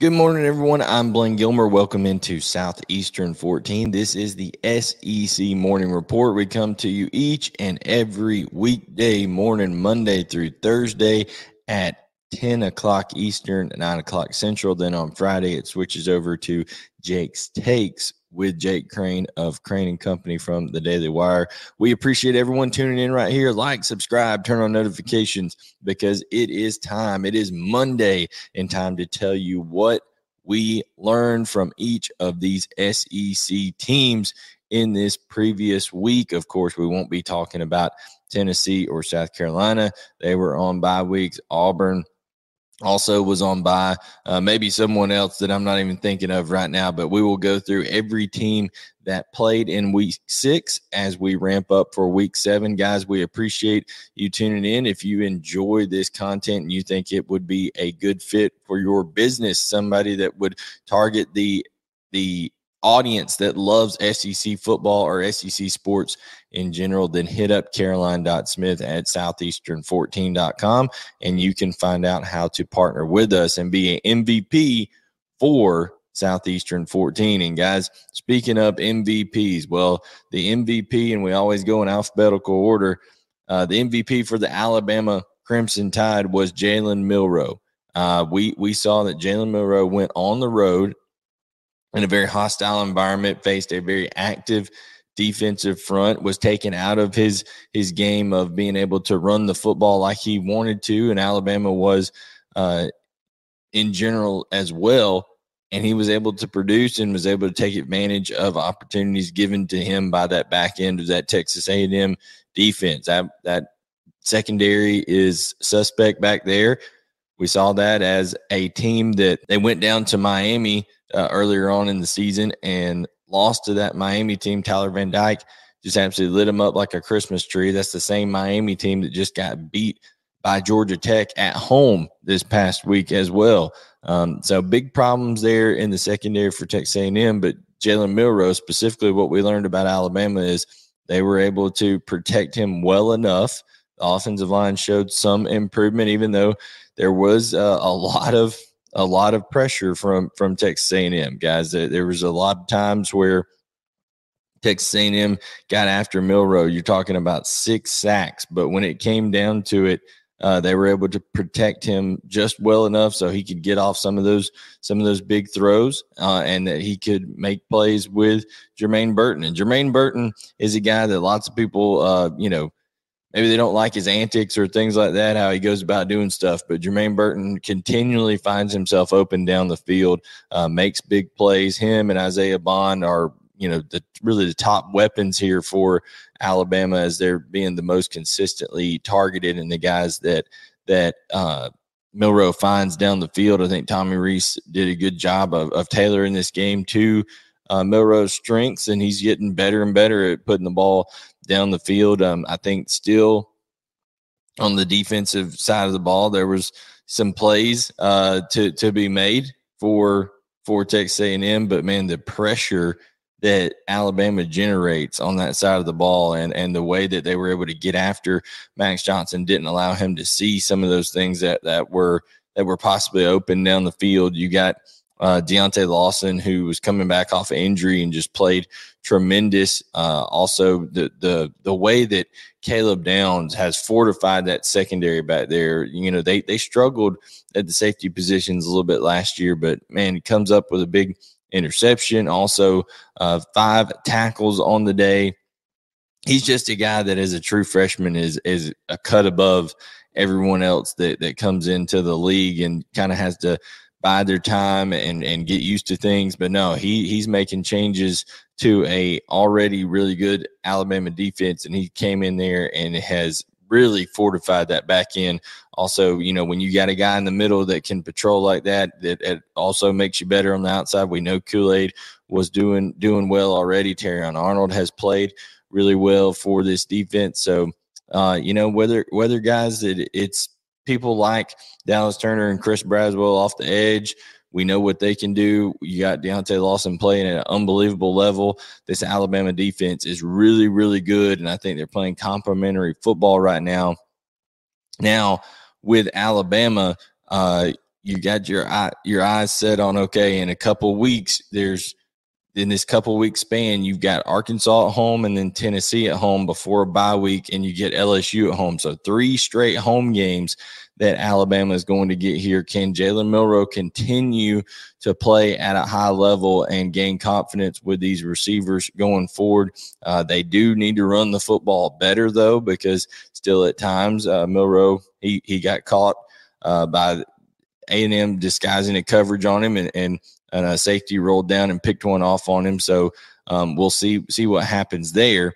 Good morning, everyone. I'm Blayne Gilmer. Welcome into Southeastern 14. This is the SEC Morning Report. We come to you each and every weekday morning, Monday through Thursday at 10 o'clock Eastern, 9 o'clock Central. Then on Friday, it switches over to Jake's Takes with Jake Crane of Crane and Company from the Daily Wire. We appreciate everyone tuning in right here. Like, subscribe, turn on notifications because it is time. It is Monday and time to tell you what we learned from each of these SEC teams in this previous week. Of course, we won't be talking about Tennessee or South Carolina. They were on bye weeks. Auburn also was on by uh, maybe someone else that I'm not even thinking of right now, but we will go through every team that played in week six as we ramp up for week seven. Guys, we appreciate you tuning in. If you enjoy this content and you think it would be a good fit for your business, somebody that would target the the audience that loves SEC football or SEC sports in general, then hit up caroline.smith at southeastern14.com and you can find out how to partner with us and be an MVP for Southeastern 14. And guys, speaking of MVPs, well, the MVP, and we always go in alphabetical order, uh, the MVP for the Alabama Crimson Tide was Jalen Milroe. Uh, we we saw that Jalen Milroe went on the road in a very hostile environment, faced a very active defensive front, was taken out of his his game of being able to run the football like he wanted to, and Alabama was uh, in general as well. And he was able to produce and was able to take advantage of opportunities given to him by that back end of that Texas A&M defense. That that secondary is suspect back there. We saw that as a team that they went down to Miami uh, earlier on in the season and lost to that Miami team. Tyler Van Dyke just absolutely lit them up like a Christmas tree. That's the same Miami team that just got beat by Georgia Tech at home this past week as well. Um, so big problems there in the secondary for Texas A&M, but Jalen Milroe, specifically what we learned about Alabama is they were able to protect him well enough. The offensive line showed some improvement, even though there was uh, a lot of a lot of pressure from from Texas A&M guys. There was a lot of times where Texas A&M got after Milroe. You're talking about six sacks, but when it came down to it, uh, they were able to protect him just well enough so he could get off some of those some of those big throws, uh, and that he could make plays with Jermaine Burton. And Jermaine Burton is a guy that lots of people, uh, you know, maybe they don't like his antics or things like that, how he goes about doing stuff. But Jermaine Burton continually finds himself open down the field, uh, makes big plays. Him and Isaiah Bond are, you know, the really the top weapons here for Alabama as they're being the most consistently targeted and the guys that that uh, Milroe finds down the field. I think Tommy Rees did a good job of, of tailoring this game to uh, Milroe's strengths, and he's getting better and better at putting the ball down the field. Um, I think still on the defensive side of the ball, there was some plays uh, to to be made for for Texas A&M, but man, the pressure that Alabama generates on that side of the ball and and the way that they were able to get after Max Johnson didn't allow him to see some of those things that that were that were possibly open down the field. You got uh, Deontae Lawson, who was coming back off of injury and just played tremendous. Uh, also, the the the way that Caleb Downs has fortified that secondary back there. You know, they they struggled at the safety positions a little bit last year, but man, he comes up with a big interception. Also, uh, five tackles on the day. He's just a guy that, as a true freshman, is is a cut above everyone else that that comes into the league and kind of has to bide their time and and get used to things. But no, he he's making changes to a already really good Alabama defense, and he came in there and has really fortified that back end. Also, you know, when you got a guy in the middle that can patrol like that, that it also makes you better on the outside. We know Kool Aid was doing doing well already. Terrion Arnold has played really well for this defense. So, uh, you know, whether whether guys, it, it's people like Dallas Turner and Chris Braswell off the edge, We know what they can do. You got Deontae Lawson playing at an unbelievable level. This Alabama defense is really, really good. And I think they're playing complementary football right now. Now, with Alabama, uh, you got your eye, your eyes set on okay. In a couple weeks, there's in this couple week span, you've got Arkansas at home and then Tennessee at home before a bye week, and you get LSU at home. So three straight home games that Alabama is going to get here. Can Jalen Milroe continue to play at a high level and gain confidence with these receivers going forward? Uh, they do need to run the football better though, because still at times uh, Milroe he he got caught uh, by A and M disguising a coverage on him and, and and a safety rolled down and picked one off on him. So um, we'll see see what happens there.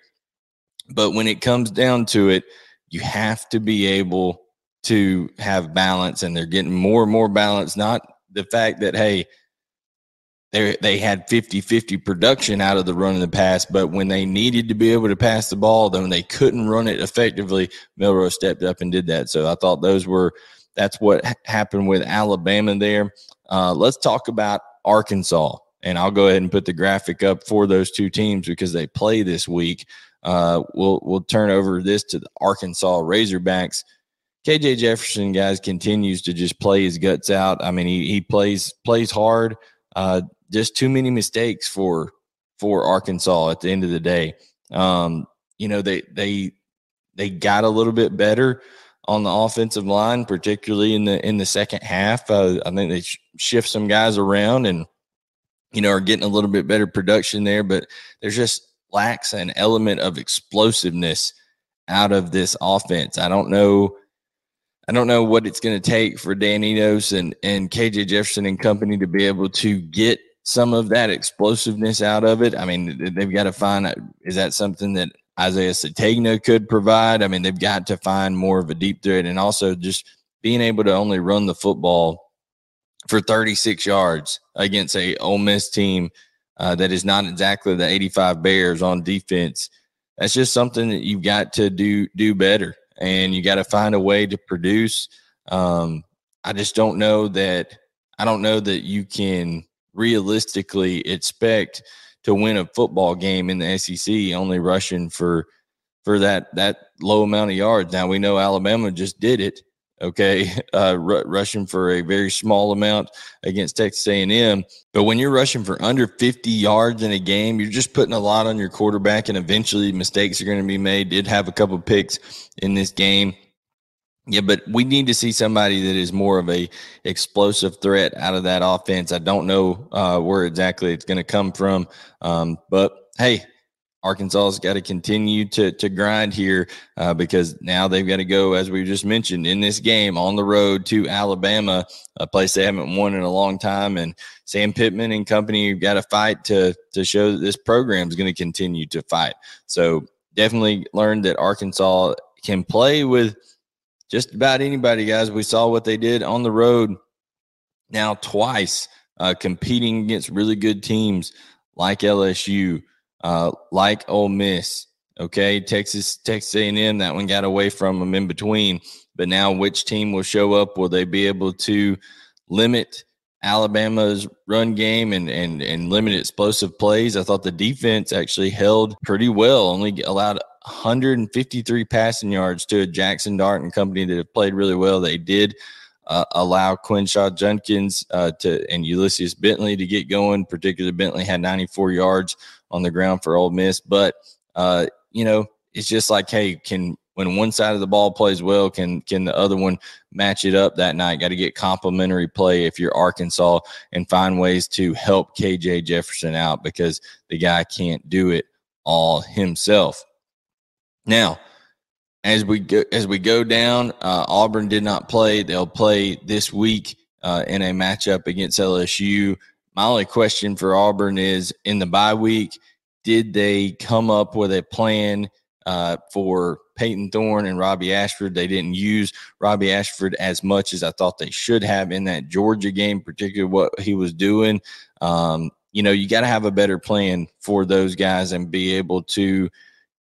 But when it comes down to it, you have to be able to have balance, and they're getting more and more balance. Not the fact that hey, they they had 50-50 production out of the run of the pass, but when they needed to be able to pass the ball, then they couldn't run it effectively, Milroe stepped up and did that. So I thought those were that's what happened with Alabama there. Uh, let's talk about Arkansas. And I'll go ahead and put the graphic up for those two teams because they play this week. Uh, we'll we'll turn over this to the Arkansas Razorbacks. KJ Jefferson, guys, continues to just play his guts out. I mean, he he plays plays hard. Uh, just too many mistakes for for Arkansas at the end of the day. Um, you know, they they they got a little bit better on the offensive line, particularly in the in the second half. Uh, I think they sh- shift some guys around and you know are getting a little bit better production there, but there's just lacks an element of explosiveness out of this offense. I don't know. I don't know what it's going to take for Dan Enos and, and KJ Jefferson and company to be able to get some of that explosiveness out of it. I mean, they've got to find is that something that Isaiah Sategna could provide. I mean, they've got to find more of a deep threat and also just being able to only run the football for 36 yards against a Ole Miss team uh, that is not exactly the 85 Bears on defense. That's just something that you've got to do do better, and you got to find a way to produce. Um, I just don't know that. I don't know that you can realistically expect to win a football game in the SEC, only rushing for for that that low amount of yards. Now we know Alabama just did it. Okay, uh, r- rushing for a very small amount against Texas A&M. But when you're rushing for under 50 yards in a game, you're just putting a lot on your quarterback, and eventually mistakes are going to be made. Did have a couple picks in this game. Yeah, but we need to see somebody that is more of a explosive threat out of that offense. I don't know uh, where exactly it's going to come from, um, but hey, Arkansas's got to continue to to grind here uh, because now they've got to go, as we just mentioned, in this game on the road to Alabama, a place they haven't won in a long time. And Sam Pittman and company have got to fight to to show that this program is going to continue to fight. So definitely learned that Arkansas can play with just about anybody, guys. We saw what they did on the road now twice, uh, competing against really good teams like LSU, uh, like Ole Miss. Okay, Texas, Texas A&M. That one got away from them in between. But now, which team will show up? Will they be able to limit Alabama's run game and and and limit explosive plays? I thought the defense actually held pretty well. Only allowed 153 passing yards to a Jackson Dart and company that have played really well. They did uh, allow Quinshon Judkins uh, to and Ulysses Bentley to get going. Particularly Bentley had 94 yards on the ground for Ole Miss, but uh, you know it's just like, hey, can when one side of the ball plays well, can can the other one match it up that night? Got to get complementary play if you're Arkansas and find ways to help KJ Jefferson out because the guy can't do it all himself. Now, as we go as we go down, uh, Auburn did not play. They'll play this week uh, in a matchup against LSU. My only question for Auburn is in the bye week, did they come up with a plan uh, for Payton Thorne and Robbie Ashford? They didn't use Robbie Ashford as much as I thought they should have in that Georgia game, particularly what he was doing. Um, you know, you got to have a better plan for those guys and be able to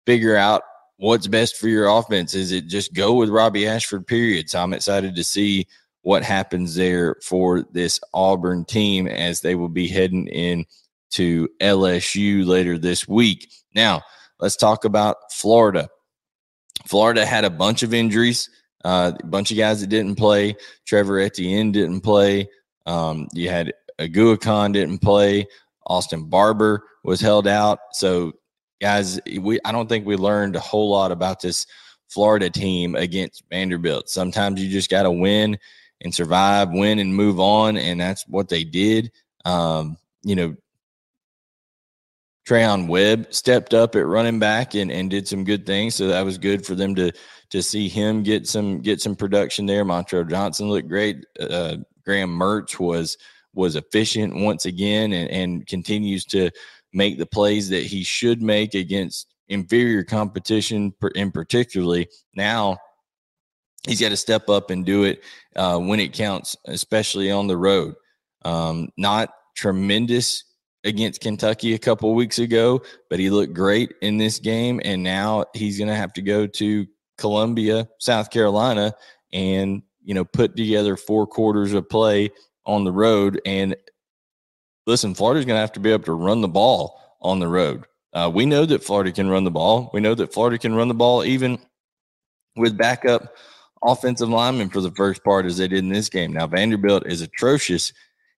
figure out what's best for your offense? Is it just go with Robbie Ashford, period? So I'm excited to see what happens there for this Auburn team as they will be heading in to LSU later this week. Now, let's talk about Florida. Florida had a bunch of injuries, uh, a bunch of guys that didn't play. Trevor Etienne didn't play. Um, you had Khan didn't play. Austin Barber was held out. So, guys, we I don't think we learned a whole lot about this Florida team against Vanderbilt. Sometimes you just got to win and survive, win and move on, and that's what they did. Um, you know, Treyaun Webb stepped up at running back and, and did some good things. So that was good for them to to see him get some get some production there. Montrell Johnson looked great. Uh, Graham Mertz was was efficient once again and, and continues to make the plays that he should make against inferior competition in particularly now he's got to step up and do it uh, when it counts especially on the road um, not tremendous against kentucky a couple weeks ago but he looked great in this game and now he's going to have to go to columbia south carolina and you know put together four quarters of play on the road. And listen, Florida's going to have to be able to run the ball on the road. Uh, we know that Florida can run the ball. We know that Florida can run the ball even with backup offensive linemen for the first part as they did in this game. Now, Vanderbilt is atrocious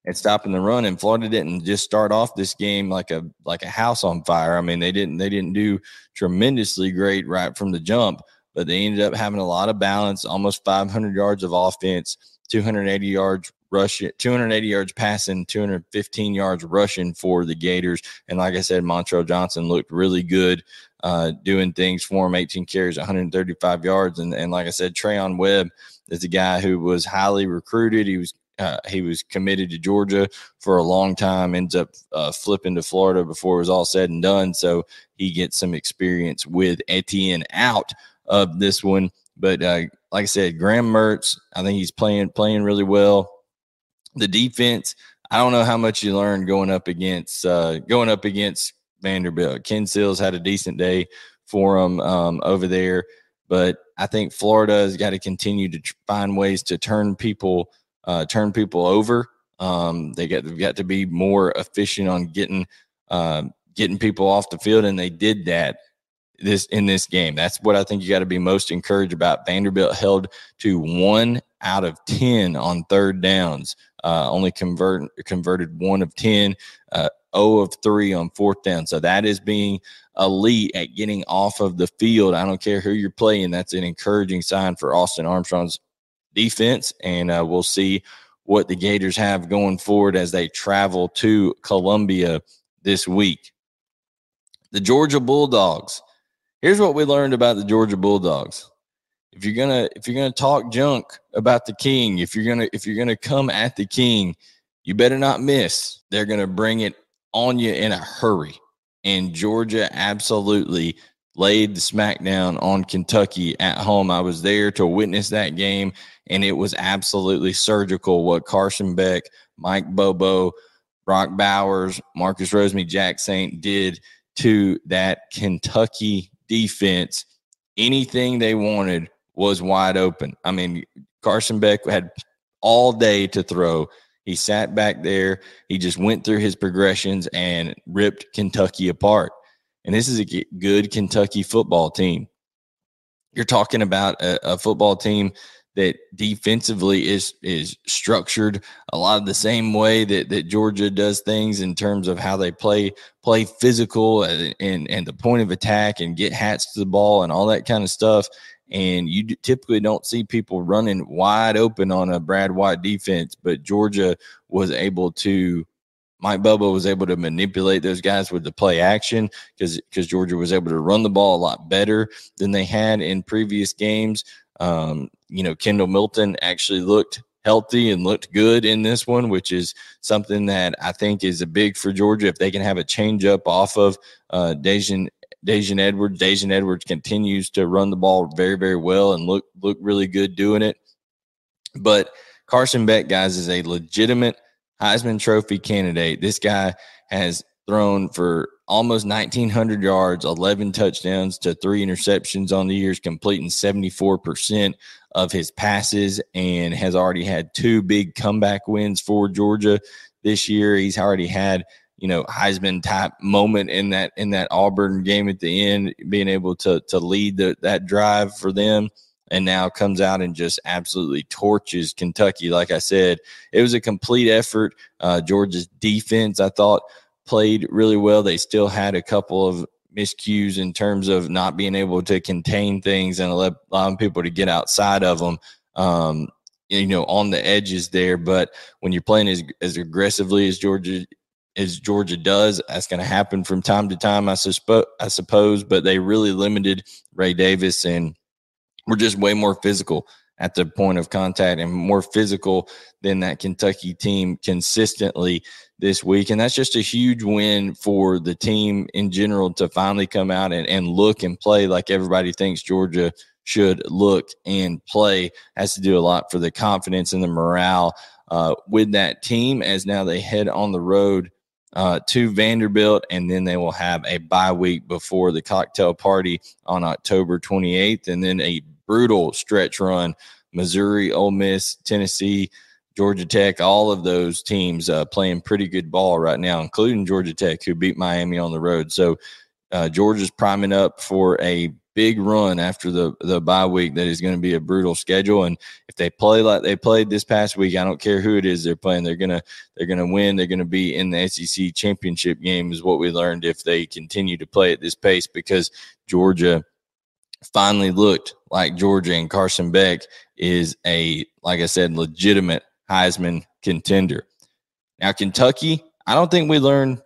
at stopping the run, and Florida didn't just start off this game like a like a house on fire. I mean, they didn't they didn't do tremendously great right from the jump, but they ended up having a lot of balance, almost 500 yards of offense, 280 yards rushing, 280 yards passing, 215 yards rushing for the Gators. And like I said, Montrell Johnson looked really good uh, doing things for him 18 carries, 135 yards. And, and like I said, Treyaun Webb is a guy who was highly recruited. He was uh, he was committed to Georgia for a long time, ends up uh, flipping to Florida before it was all said and done. So he gets some experience with Etienne out of this one. But uh, like I said, Graham Mertz, I think he's playing playing really well the defense, I don't know how much you learned going up against uh, going up against Vanderbilt. Ken Seals had a decent day for them um, over there, but I think Florida has got to continue to find ways to turn people uh, turn people over. Um, they got they've got to be more efficient on getting uh, getting people off the field, and they did that this in this game. That's what I think you got to be most encouraged about. Vanderbilt held to one out of ten on third downs uh, only convert, converted one of 10, uh, 0 of 3 on fourth down. So that is being elite at getting off of the field. I don't care who you're playing. That's an encouraging sign for Austin Armstrong's defense. And uh, we'll see what the Gators have going forward as they travel to Columbia this week. The Georgia Bulldogs. Here's what we learned about the Georgia Bulldogs if you're gonna if you're gonna talk junk about the king, if you're gonna if you're gonna come at the king, you better not miss. They're gonna bring it on you in a hurry. And Georgia absolutely laid the smackdown on Kentucky at home. I was there to witness that game, and it was absolutely surgical what Carson Beck, Mike Bobo, Brock Bowers, Marcus Rosemy, Jack Saint did to that Kentucky defense. Anything they wanted was wide open. I mean, Carson Beck had all day to throw. He sat back there. He just went through his progressions and ripped Kentucky apart. And this is a good Kentucky football team. You're talking about a, a football team that defensively is is structured a lot of the same way that, that Georgia does things in terms of how they play play physical and, and, and the point of attack and get hats to the ball and all that kind of stuff and you typically don't see people running wide open on a Brad White defense, but Georgia was able to. Mike Bobo was able to manipulate those guys with the play action because because Georgia was able to run the ball a lot better than they had in previous games. Um, you know, Kendall Milton actually looked healthy and looked good in this one, which is something that I think is a big for Georgia. If they can have a change up off of uh, Daijun Daijun Edwards. Daijun Edwards continues to run the ball very, very well and look look really good doing it. But Carson Beck, guys, is a legitimate Heisman Trophy candidate. This guy has thrown for almost 1,900 yards, 11 touchdowns to three interceptions on the years, completing 74% of his passes, and has already had two big comeback wins for Georgia this year. He's already had you know Heisman type moment in that in that Auburn game at the end, being able to to lead the, that drive for them, and now comes out and just absolutely torches Kentucky. Like I said, it was a complete effort. Uh, Georgia's defense, I thought, played really well. They still had a couple of miscues in terms of not being able to contain things and allowing people to get outside of them. Um, you know, on the edges there. But when you're playing as, as aggressively as Georgia as Georgia does. That's going to happen from time to time, I, suspo- I suppose, but they really limited Ray Davis and we're just way more physical at the point of contact and more physical than that Kentucky team consistently this week. And that's just a huge win for the team in general to finally come out and, and look and play like everybody thinks Georgia should look and play. Has to do a lot for the confidence and the morale uh, with that team as now they head on the road uh, to Vanderbilt, and then they will have a bye week before the cocktail party on October 28th, and then a brutal stretch run. Missouri, Ole Miss, Tennessee, Georgia Tech, all of those teams uh, playing pretty good ball right now, including Georgia Tech, who beat Miami on the road. So uh, Georgia's priming up for a big run after the the bye week that is going to be a brutal schedule. And if they play like they played this past week i don't care who it is they're playing they're going to they're going to win. They're going to be in the sec championship game is what we learned if they continue to play at this pace because georgia finally looked like georgia and carson beck is a like i said legitimate heisman contender. Now kentucky i don't think we learned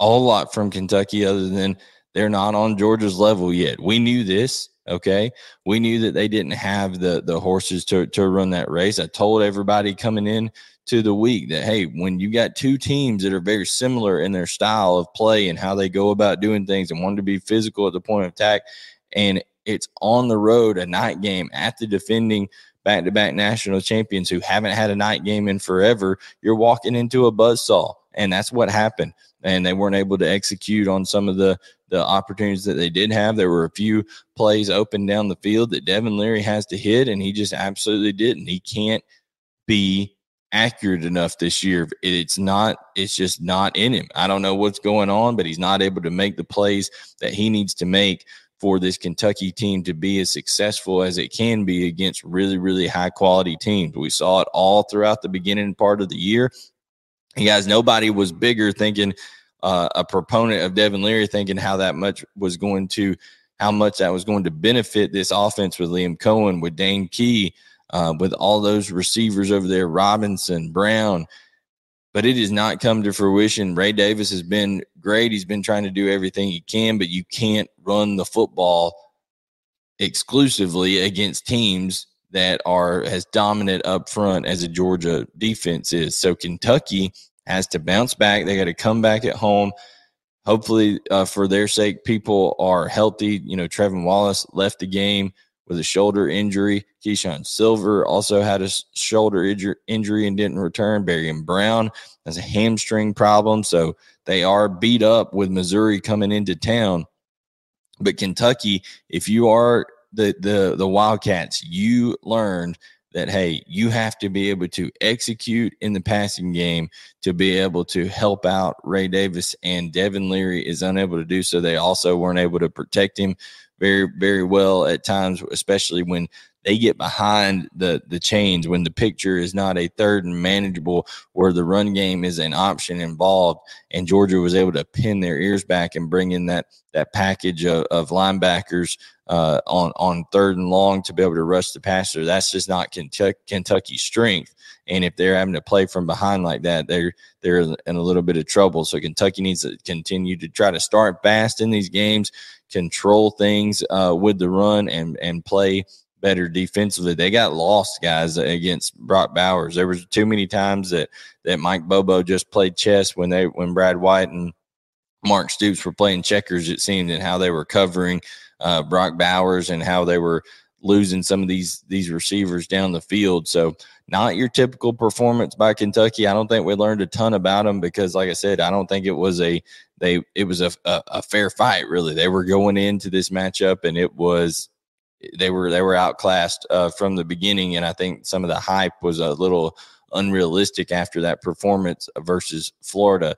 a whole lot from kentucky other than they're not on Georgia's level yet. We knew this. Okay. We knew that they didn't have the the horses to, to run that race. I told everybody coming in to the week that hey, when you got two teams that are very similar in their style of play and how they go about doing things and want to be physical at the point of attack, and it's on the road, a night game at the defending back to back national champions who haven't had a night game in forever, you're walking into a buzzsaw. And that's what happened. And they weren't able to execute on some of the the opportunities that they did have. There were a few plays open down the field that Devin Leary has to hit, and he just absolutely didn't. He can't be accurate enough this year. It's not, it's just not in him. I don't know what's going on, but he's not able to make the plays that he needs to make for this Kentucky team to be as successful as it can be against really, really high quality teams. We saw it all throughout the beginning part of the year. You guys, nobody was bigger thinking uh, a proponent of Devin Leary, thinking how that much was going to, how much that was going to benefit this offense with Liam Coen, with Dane Key, uh, with all those receivers over there, Robinson, Brown. But it has not come to fruition. Ray Davis has been great. He's been trying to do everything he can, but you can't run the football exclusively against teams that are as dominant up front as a Georgia defense is. So Kentucky has to bounce back. They got to come back at home. Hopefully, uh, for their sake, people are healthy. You know, Trevin Wallace left the game with a shoulder injury. Keeshawn Silver also had a shoulder injury and didn't return. Barion Brown has a hamstring problem. So they are beat up with Missouri coming into town. But Kentucky, if you are the the the Wildcats, you learned that hey, you have to be able to execute in the passing game to be able to help out Ray Davis and Devin Leary is unable to do so. They also weren't able to protect him very very well at times, especially when they get behind the the chains when the picture is not a third and manageable where the run game is an option involved and Georgia was able to pin their ears back and bring in that that package of, of linebackers uh, on on third and long to be able to rush the passer. That's just not Kentucky, Kentucky's strength. And if they're having to play from behind like that, they're they're in a little bit of trouble. So Kentucky needs to continue to try to start fast in these games, control things uh, with the run, and and play better defensively. They got lost, guys, against Brock Bowers. There was too many times that that Mike Bobo just played chess when they when Brad White and Mark Stoops were playing checkers. It seemed and how they were covering uh, Brock Bowers and how they were losing some of these these receivers down the field. So not your typical performance by Kentucky. I don't think we learned a ton about them because, like I said, I don't think it was a they it was a, a, a fair fight. Really, they were going into this matchup and it was they were they were outclassed uh, from the beginning, and I think some of the hype was a little unrealistic after that performance versus Florida.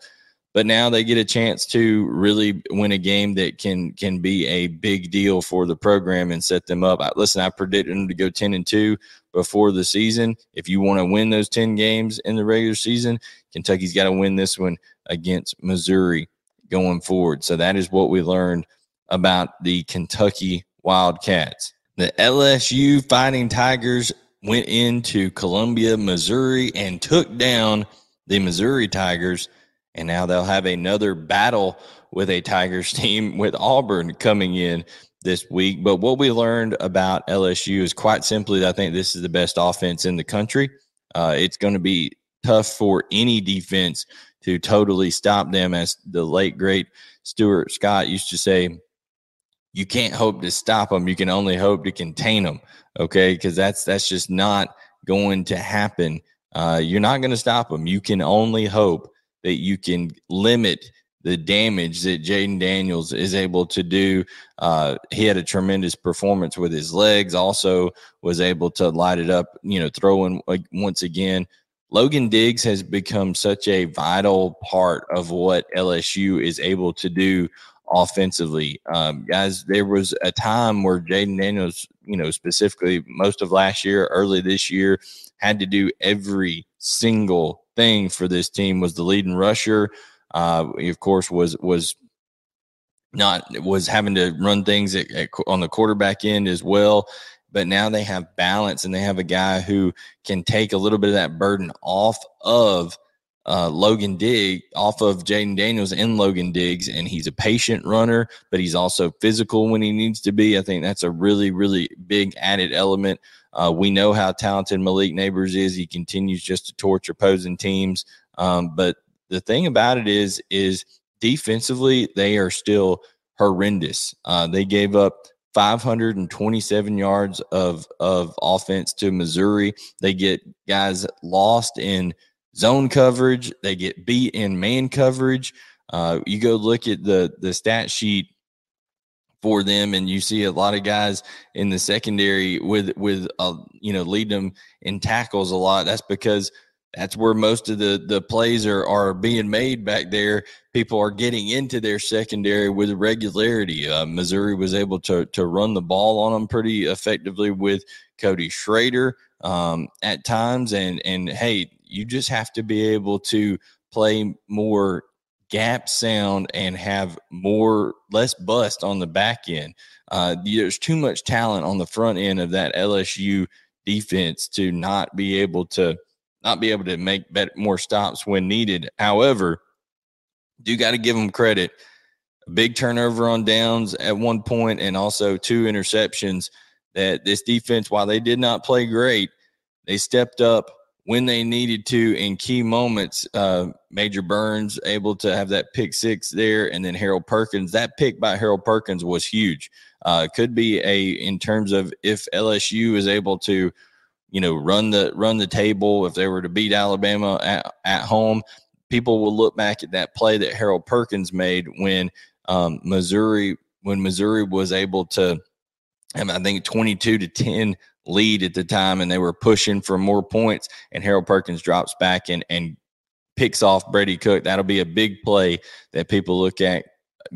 But now they get a chance to really win a game that can can be a big deal for the program and set them up. I, listen, I predicted them to go ten and two before the season. If you want to win those ten games in the regular season, Kentucky's got to win this one against Missouri going forward. So that is what we learned about the Kentucky Wildcats. The LSU Fighting Tigers went into Columbia, Missouri, and took down the Missouri Tigers. And now they'll have another battle with a Tigers team with Auburn coming in this week. But what we learned about LSU is quite simply, I think this is the best offense in the country. Uh, it's going to be tough for any defense to totally stop them, as the late, great Stuart Scott used to say you can't hope to stop them. You can only hope to contain them. Okay, because that's that's just not going to happen. Uh, you're not going to stop them. You can only hope that you can limit the damage that Jayden Daniels is able to do. Uh, he had a tremendous performance with his legs. Also, was able to light it up. You know, throwing once again. Logan Diggs has become such a vital part of what LSU is able to do offensively. Um, guys, there was a time where Jayden Daniels, you know, specifically most of last year, early this year, had to do every single thing for this team. Was the leading rusher. Uh, he of course was was not was having to run things at, at, on the quarterback end as well. But now they have balance and they have a guy who can take a little bit of that burden off of uh, Logan Diggs off of Jayden Daniels and Logan Diggs, and he's a patient runner, but he's also physical when he needs to be. I think that's a really, really big added element. Uh, we know how talented Malik Nabers is. He continues just to torch opposing teams. Um, but the thing about it is, is defensively they are still horrendous. Uh, they gave up 527 yards of of offense to Missouri. They get guys lost in zone coverage. They get beat in man coverage. Uh, you go look at the the stat sheet for them, and you see a lot of guys in the secondary with with uh, you know lead them in tackles a lot. That's because that's where most of the the plays are are being made back there. People are getting into their secondary with regularity. Uh, Missouri was able to to run the ball on them pretty effectively with Cody Schrader um, at times, and and hey, you just have to be able to play more gap sound and have more less bust on the back end. Uh, there's too much talent on the front end of that LSU defense to not be able to not be able to make better, more stops when needed. However, do got to give them credit. A big turnover on downs at one point, and also two interceptions. That this defense, while they did not play great, they stepped up when they needed to in key moments. Uh, Major Burns able to have that pick six there, and then Harold Perkins. That pick by Harold Perkins was huge. Uh, could be a in terms of if LSU is able to, you know, run the run the table. If they were to beat Alabama at, at home, people will look back at that play that Harold Perkins made when um, Missouri when Missouri was able to. I think 22 to 10 lead at the time and they were pushing for more points and Harold Perkins drops back and and picks off Brady Cook. That'll be a big play that people look at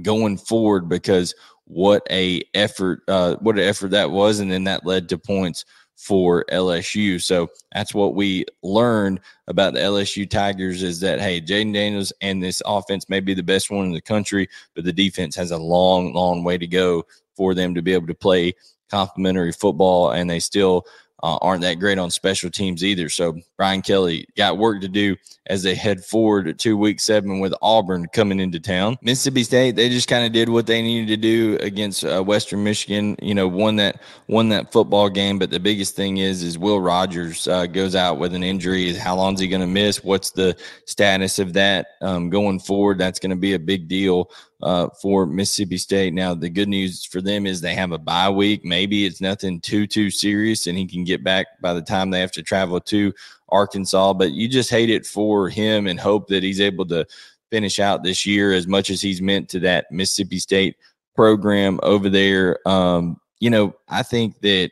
going forward because what a effort uh, what an effort that was and then that led to points for LSU. So that's what we learned about the LSU Tigers is that hey, Jayden Daniels and this offense may be the best one in the country, but the defense has a long, long way to go for them to be able to play complimentary football, and they still uh, aren't that great on special teams either. So Brian Kelly got work to do as they head forward to week seven with Auburn coming into town. Mississippi State, they just kind of did what they needed to do against uh, Western Michigan. You know, won that won that football game. But the biggest thing is, is Will Rogers uh, goes out with an injury. How long is he going to miss? What's the status of that um, going forward? That's going to be a big deal uh, for Mississippi State. Now, the good news for them is they have a bye week. Maybe it's nothing too too serious, and he can get back by the time they have to travel to Arkansas. But you just hate it for him and hope that he's able to finish out this year as much as he's meant to that Mississippi State program over there. Um, you know, I think that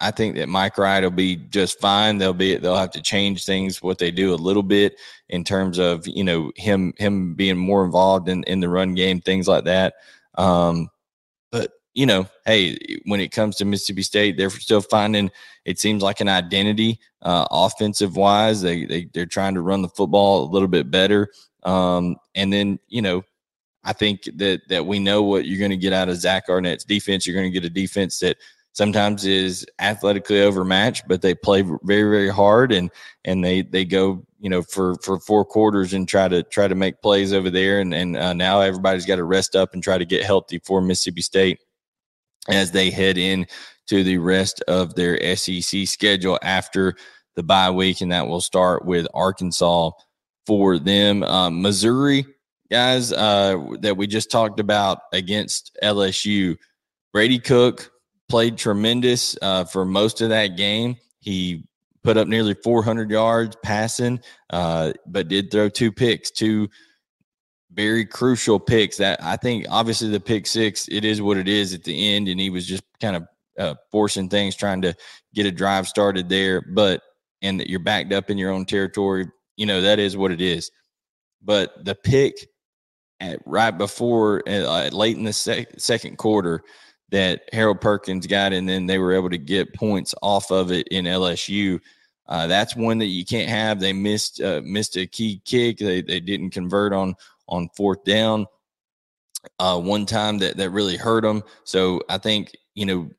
I think that Mike Wright will be just fine. They'll be they'll have to change things what they do a little bit in terms of you know him him being more involved in in the run game, things like that. Um, but you know, hey, when it comes to Mississippi State, they're still finding it seems like an identity uh, offensive wise. They they they're trying to run the football a little bit better. Um, and then you know I think that that we know what you're going to get out of Zach Arnett's defense. You're going to get a defense that sometimes is athletically overmatched, but they play very, very hard and and they they go you know for for four quarters and try to try to make plays over there. And and uh, now everybody's got to rest up and try to get healthy for Mississippi State as they head in to the rest of their SEC schedule after the bye week, and that will start with Arkansas for them. Um, Missouri guys uh, that we just talked about against LSU. Brady Cook played tremendous uh, for most of that game. He put up nearly 400 yards passing, uh, but did throw two picks, two very crucial picks. That I think, obviously, the pick six, it is what it is at the end, and he was just kind of uh, forcing things, trying to get a drive started there. But and you're backed up in your own territory, you know that is what it is. But the pick at right before, uh, late in the sec- second quarter, that Harold Perkins got, and then they were able to get points off of it in LSU. Uh, that's one that you can't have. They missed uh, missed a key kick. They they didn't convert on on fourth down. Uh, one time that that really hurt them. So I think you know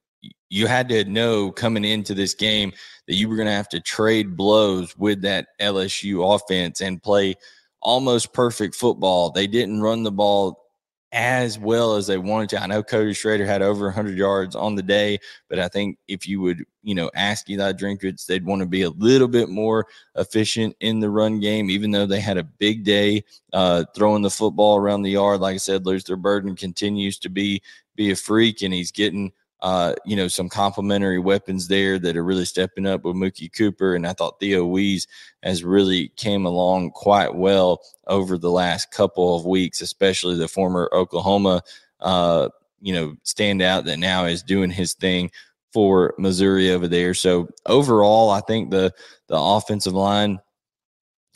you had to know coming into this game that you were going to have to trade blows with that LSU offense and play almost perfect football. They didn't run the ball as well as they wanted to. I know Cody Schrader had over 100 yards on the day, but I think if you would, you know, ask Eli Drinkwitz, they'd want to be a little bit more efficient in the run game, even though they had a big day uh, throwing the football around the yard. Like I said, Luther Burden continues to be be a freak, and he's getting uh, you know, some complementary weapons there that are really stepping up with Mookie Cooper. And I thought Theo Wease has really came along quite well over the last couple of weeks, especially the former Oklahoma, uh, you know, standout that now is doing his thing for Missouri over there. So overall, I think the the offensive line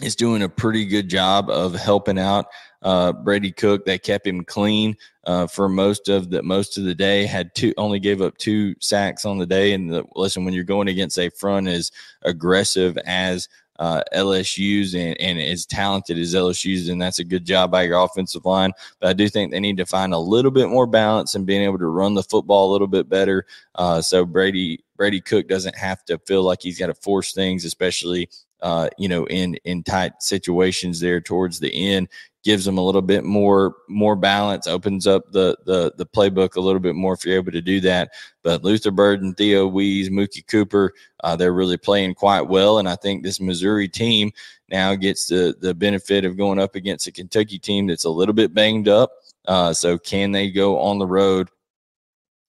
is doing a pretty good job of helping out uh, Brady Cook. They kept him clean uh, for most of the most of the day. Had two only gave up two sacks on the day. And the, listen, when you're going against a front as aggressive as uh, LSU's and, and as talented as LSU's, and that's a good job by your offensive line. But I do think they need to find a little bit more balance and being able to run the football a little bit better. Uh, so Brady Brady Cook doesn't have to feel like he's got to force things, especially uh, you know, in in tight situations there towards the end gives them a little bit more more balance, opens up the the the playbook a little bit more if you're able to do that. But Luther Burden, Theo Wease, Mookie Cooper, uh, they're really playing quite well, and I think this Missouri team now gets the the benefit of going up against a Kentucky team that's a little bit banged up. Uh, so can they go on the road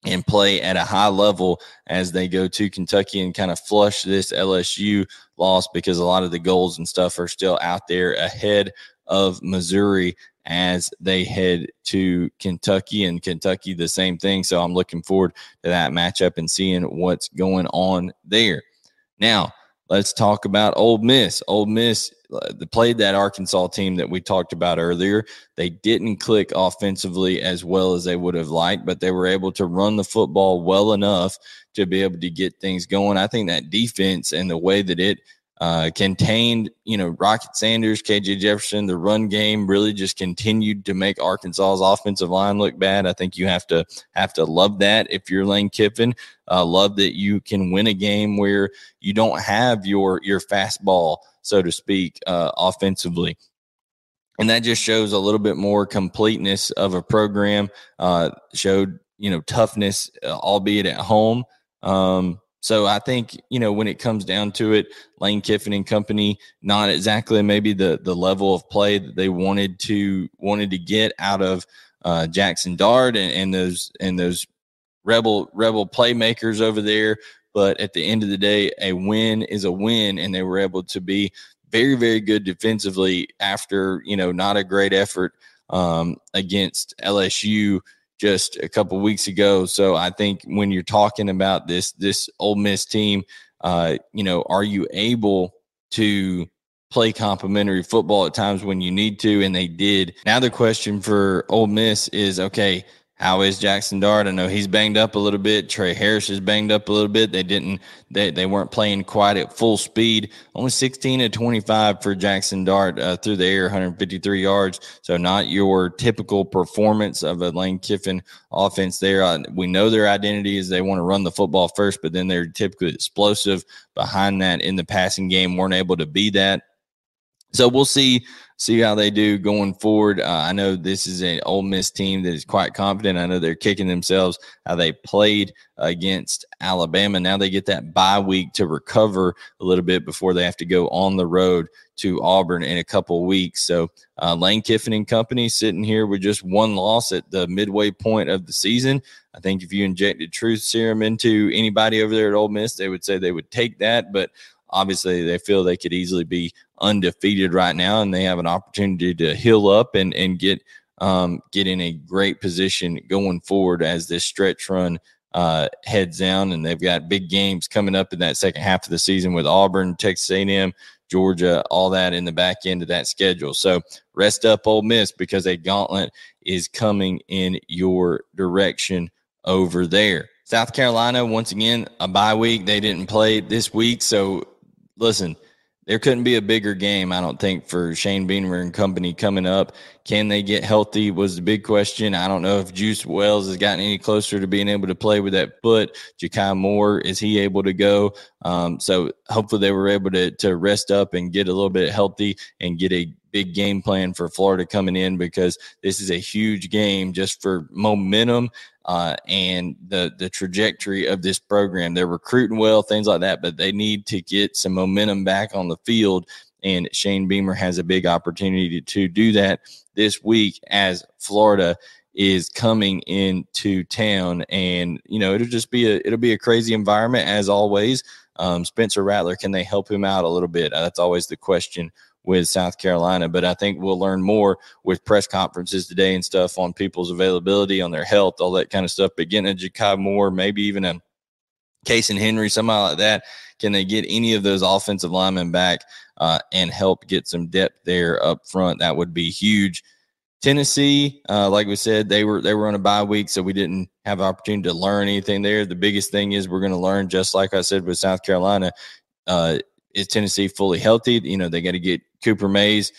and play at a high level as they go to Kentucky and kind of flush this LSU loss because a lot of the goals and stuff are still out there ahead of Missouri as they head to Kentucky and Kentucky the same thing. So I'm looking forward to that matchup and seeing what's going on there. Now, let's talk about Ole Miss. Ole Miss uh, played that Arkansas team that we talked about earlier. They didn't click offensively as well as they would have liked, but they were able to run the football well enough to be able to get things going. I think that defense and the way that it uh, contained, you know, Rocket Sanders, KJ Jefferson. The run game really just continued to make Arkansas's offensive line look bad. I think you have to have to love that if you're Lane Kiffin. Uh, love that you can win a game where you don't have your your fastball, so to speak, uh, offensively. And that just shows a little bit more completeness of a program. Uh, showed you know toughness, uh, albeit at home. Um, so I think you know when it comes down to it, Lane Kiffin and company not exactly maybe the the level of play that they wanted to wanted to get out of uh, Jackson Dart and, and those and those rebel rebel playmakers over there. But at the end of the day, a win is a win, and they were able to be very very good defensively after you know not a great effort um, against LSU just a couple weeks ago. So I think when you're talking about this this Ole Miss team, uh, you know, are you able to play complementary football at times when you need to, and they did. Now the question for Ole Miss is okay. How is Jackson Dart? I know he's banged up a little bit. Tre Harris is banged up a little bit. They didn't they, they weren't playing quite at full speed. Only 16 to 25 for Jackson Dart uh, through the air, 153 yards. So not your typical performance of a Lane Kiffin offense there. Uh, we know their identity is they want to run the football first, but then they're typically explosive behind that in the passing game. weren't able to be that. So we'll see see how they do going forward. Uh, I know this is an Ole Miss team that is quite confident. I know they're kicking themselves how they played against Alabama. Now they get that bye week to recover a little bit before they have to go on the road to Auburn in a couple weeks. So uh, Lane Kiffin and company sitting here with just one loss at the midway point of the season. I think if you injected truth serum into anybody over there at Ole Miss, they would say they would take that. But obviously they feel they could easily be undefeated right now and they have an opportunity to heal up and and get um, get in a great position going forward as this stretch run uh, heads down and they've got big games coming up in that second half of the season with Auburn, Texas A&M, Georgia, all that in the back end of that schedule. So rest up, Ole Miss, because a gauntlet is coming in your direction over there. South Carolina, once again, a bye week. They didn't play this week, so listen, there couldn't be a bigger game, I don't think, for Shane Beamer and company coming up. Can they get healthy? Was the big question. I don't know if Juice Wells has gotten any closer to being able to play with that foot. Ja'Kai Moore, is he able to go? Um, so hopefully they were able to, to rest up and get a little bit healthy and get a big game plan for Florida coming in because this is a huge game just for momentum uh, and the the trajectory of this program. They're recruiting well, things like that, but they need to get some momentum back on the field. And Shane Beamer has a big opportunity to, do that this week as Florida is coming into town. And you know, it'll just be a it'll be a crazy environment as always. Um, Spencer Rattler, can they help him out a little bit? That's always the question with South Carolina. But I think we'll learn more with press conferences today and stuff on people's availability, on their health, all that kind of stuff. But getting a Ja'Kai Moore, maybe even a Cason Henry, somebody like that, can they get any of those offensive linemen back uh, and help get some depth there up front? That would be huge. Tennessee, uh, like we said, they were they were on a bye week, so we didn't have opportunity to learn anything there. The biggest thing is we're going to learn, just like I said with South Carolina, uh, is Tennessee fully healthy? You know, they got to get Cooper Mays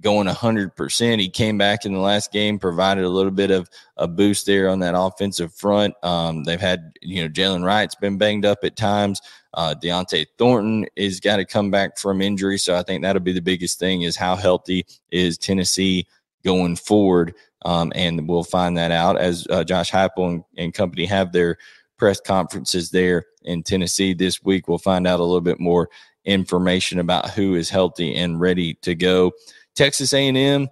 going 100%. He came back in the last game, provided a little bit of a boost there on that offensive front. Um, they've had, you know, Jaylen Wright's been banged up at times. Uh, Dont'e Thornton is got to come back from injury. So I think that'll be the biggest thing is how healthy is Tennessee going forward. Um, and we'll find that out as uh, Josh Heupel and, and company have their press conferences there in Tennessee this week. We'll find out a little bit more information about who is healthy and ready to go. Texas A&M,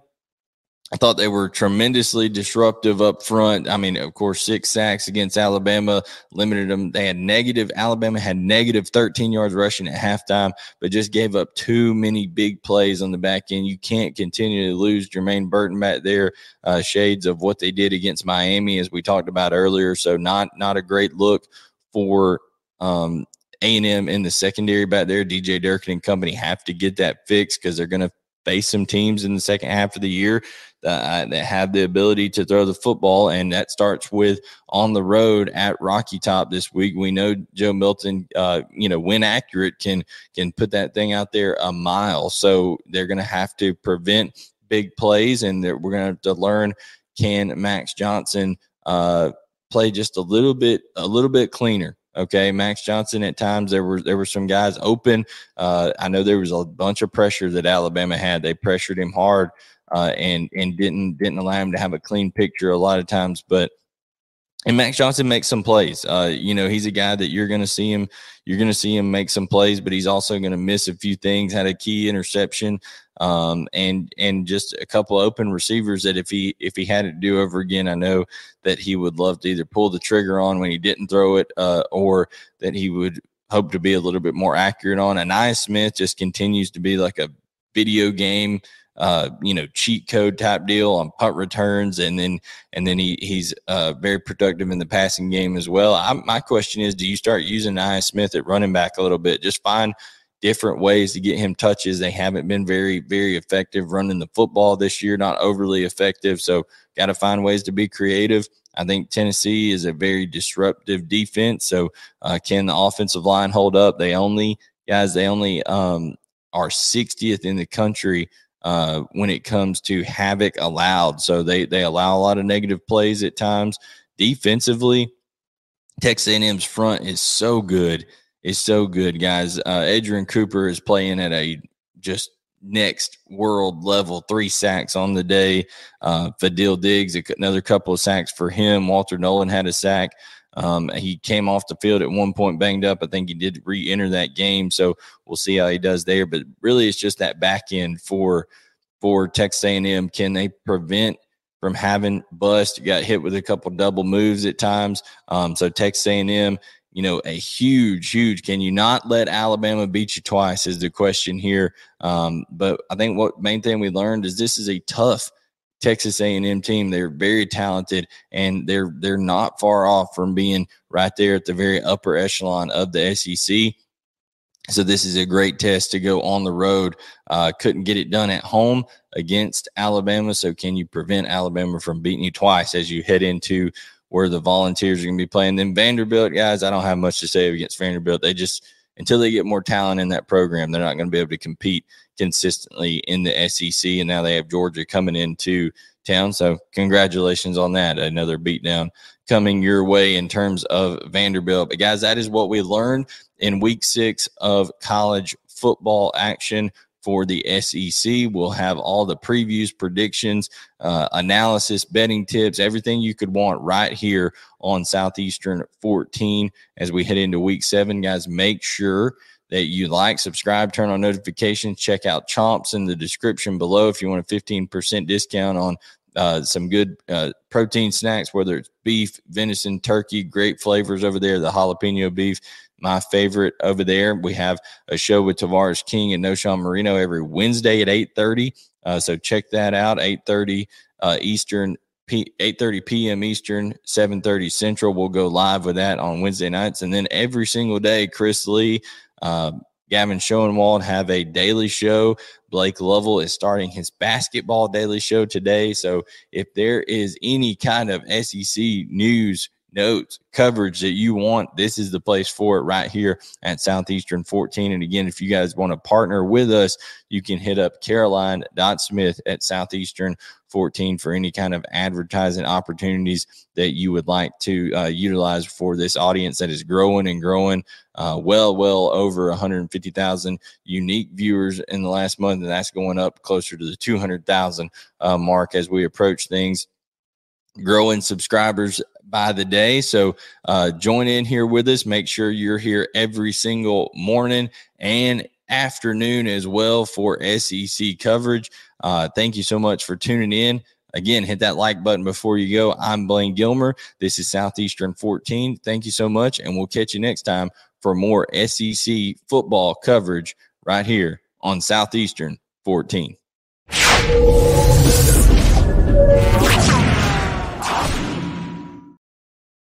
I thought they were tremendously disruptive up front. I mean, of course, six sacks against Alabama limited them. They had negative, Alabama had negative 13 yards rushing at halftime, but just gave up too many big plays on the back end. You can't continue to lose Jermaine Burton back there. Uh, shades of what they did against Miami, as we talked about earlier. So, not, not a great look for um, a&M in the secondary back there, DJ Durkin and company have to get that fixed because they're going to face some teams in the second half of the year that, uh, that have the ability to throw the football. And that starts with on the road at Rocky Top this week. We know Joe Milton, uh, you know, when accurate, can can put that thing out there a mile. So they're going to have to prevent big plays, and we're going to have to learn can Max Johnson uh, play just a little bit a little bit cleaner Okay, Max Johnson. At times there were there were some guys open. Uh, I know there was a bunch of pressure that Alabama had. They pressured him hard uh, and and didn't didn't allow him to have a clean picture a lot of times. But and Max Johnson makes some plays. Uh, you know, he's a guy that you're going to see him. You're going to see him make some plays, but he's also going to miss a few things. Had a key interception, um, and and just a couple open receivers that if he if he had it to do over again, I know that he would love to either pull the trigger on when he didn't throw it, uh, or that he would hope to be a little bit more accurate on. Ainias Smith just continues to be like a video game uh, you know, cheat code type deal on punt returns, and then and then he he's uh, very productive in the passing game as well. I, my question is, do you start using Ainias Smith at running back a little bit? Just find different ways to get him touches. They haven't been very very effective running the football this year, not overly effective. So got to find ways to be creative. I think Tennessee is a very disruptive defense. So uh, can the offensive line hold up? They only guys they only um, are 60th in the country uh, when it comes to havoc allowed. So they they allow a lot of negative plays at times. Defensively, Texas A&M's front is so good. Is so good, guys. Uh, Edgerrin Cooper is playing at a just next world level. Three sacks on the day. Uh, Fadil Diggs, another couple of sacks for him. Walter Nolen had a sack. Um, he came off the field at one point banged up. I think he did re-enter that game, so we'll see how he does there. But really, it's just that back end for for Texas A&M. Can they prevent from having bust? Got hit with a couple double moves at times. Um, so Texas A&M, you know, a huge, huge. Can you not let Alabama beat you twice? Is the question here. Um, but I think what main thing we learned is this is a tough Texas A&M team. They're very talented and they're they're not far off from being right there at the very upper echelon of the SEC. So this is a great test to go on the road. Uh, couldn't get it done at home against Alabama. So can you prevent Alabama from beating you twice as you head into where the Volunteers are going to be playing? Then Vanderbilt, guys, I don't have much to say against Vanderbilt. They just until they get more talent in that program, they're not going to be able to compete consistently in the SEC. And now they have Georgia coming into town. So congratulations on that. Another beatdown coming your way in terms of Vanderbilt. But guys, that is what we learned in week six of college football action for the SEC. We'll have all the previews, predictions, uh, analysis, betting tips, everything you could want right here on Southeastern 14 as we head into week seven. Guys, make sure that you like, subscribe, turn on notifications, check out Chomps in the description below if you want a 15% discount on uh, some good uh, protein snacks, whether it's beef, venison, turkey, great flavors over there. The jalapeno beef, my favorite over there. We have a show with Tavares King and Knowshon Moreno every Wednesday at 8.30. Uh, so check that out, 8.30 uh, Eastern, P- 8.30 p.m. Eastern, 7.30 Central. We'll go live with that on Wednesday nights. And then every single day, Chris Lee, uh, Gavin Schoenwald have a daily show. Blake Lovell is starting his basketball daily show today. So if there is any kind of SEC news, notes, coverage that you want, this is the place for it right here at Southeastern 14. And again, if you guys want to partner with us, you can hit up Caroline.Smith at Southeastern 14 for any kind of advertising opportunities that you would like to uh, utilize for this audience that is growing and growing. Uh, well, well over 150,000 unique viewers in the last month, and that's going up closer to the 200,000 uh, mark as we approach things growing subscribers by the day. So uh, join in here with us. Make sure you're here every single morning and afternoon as well for SEC coverage. Uh, thank you so much for tuning in. Again, hit that like button before you go. I'm Blayne Gilmer. This is Southeastern 14. Thank you so much, and we'll catch you next time for more SEC football coverage right here on Southeastern 14.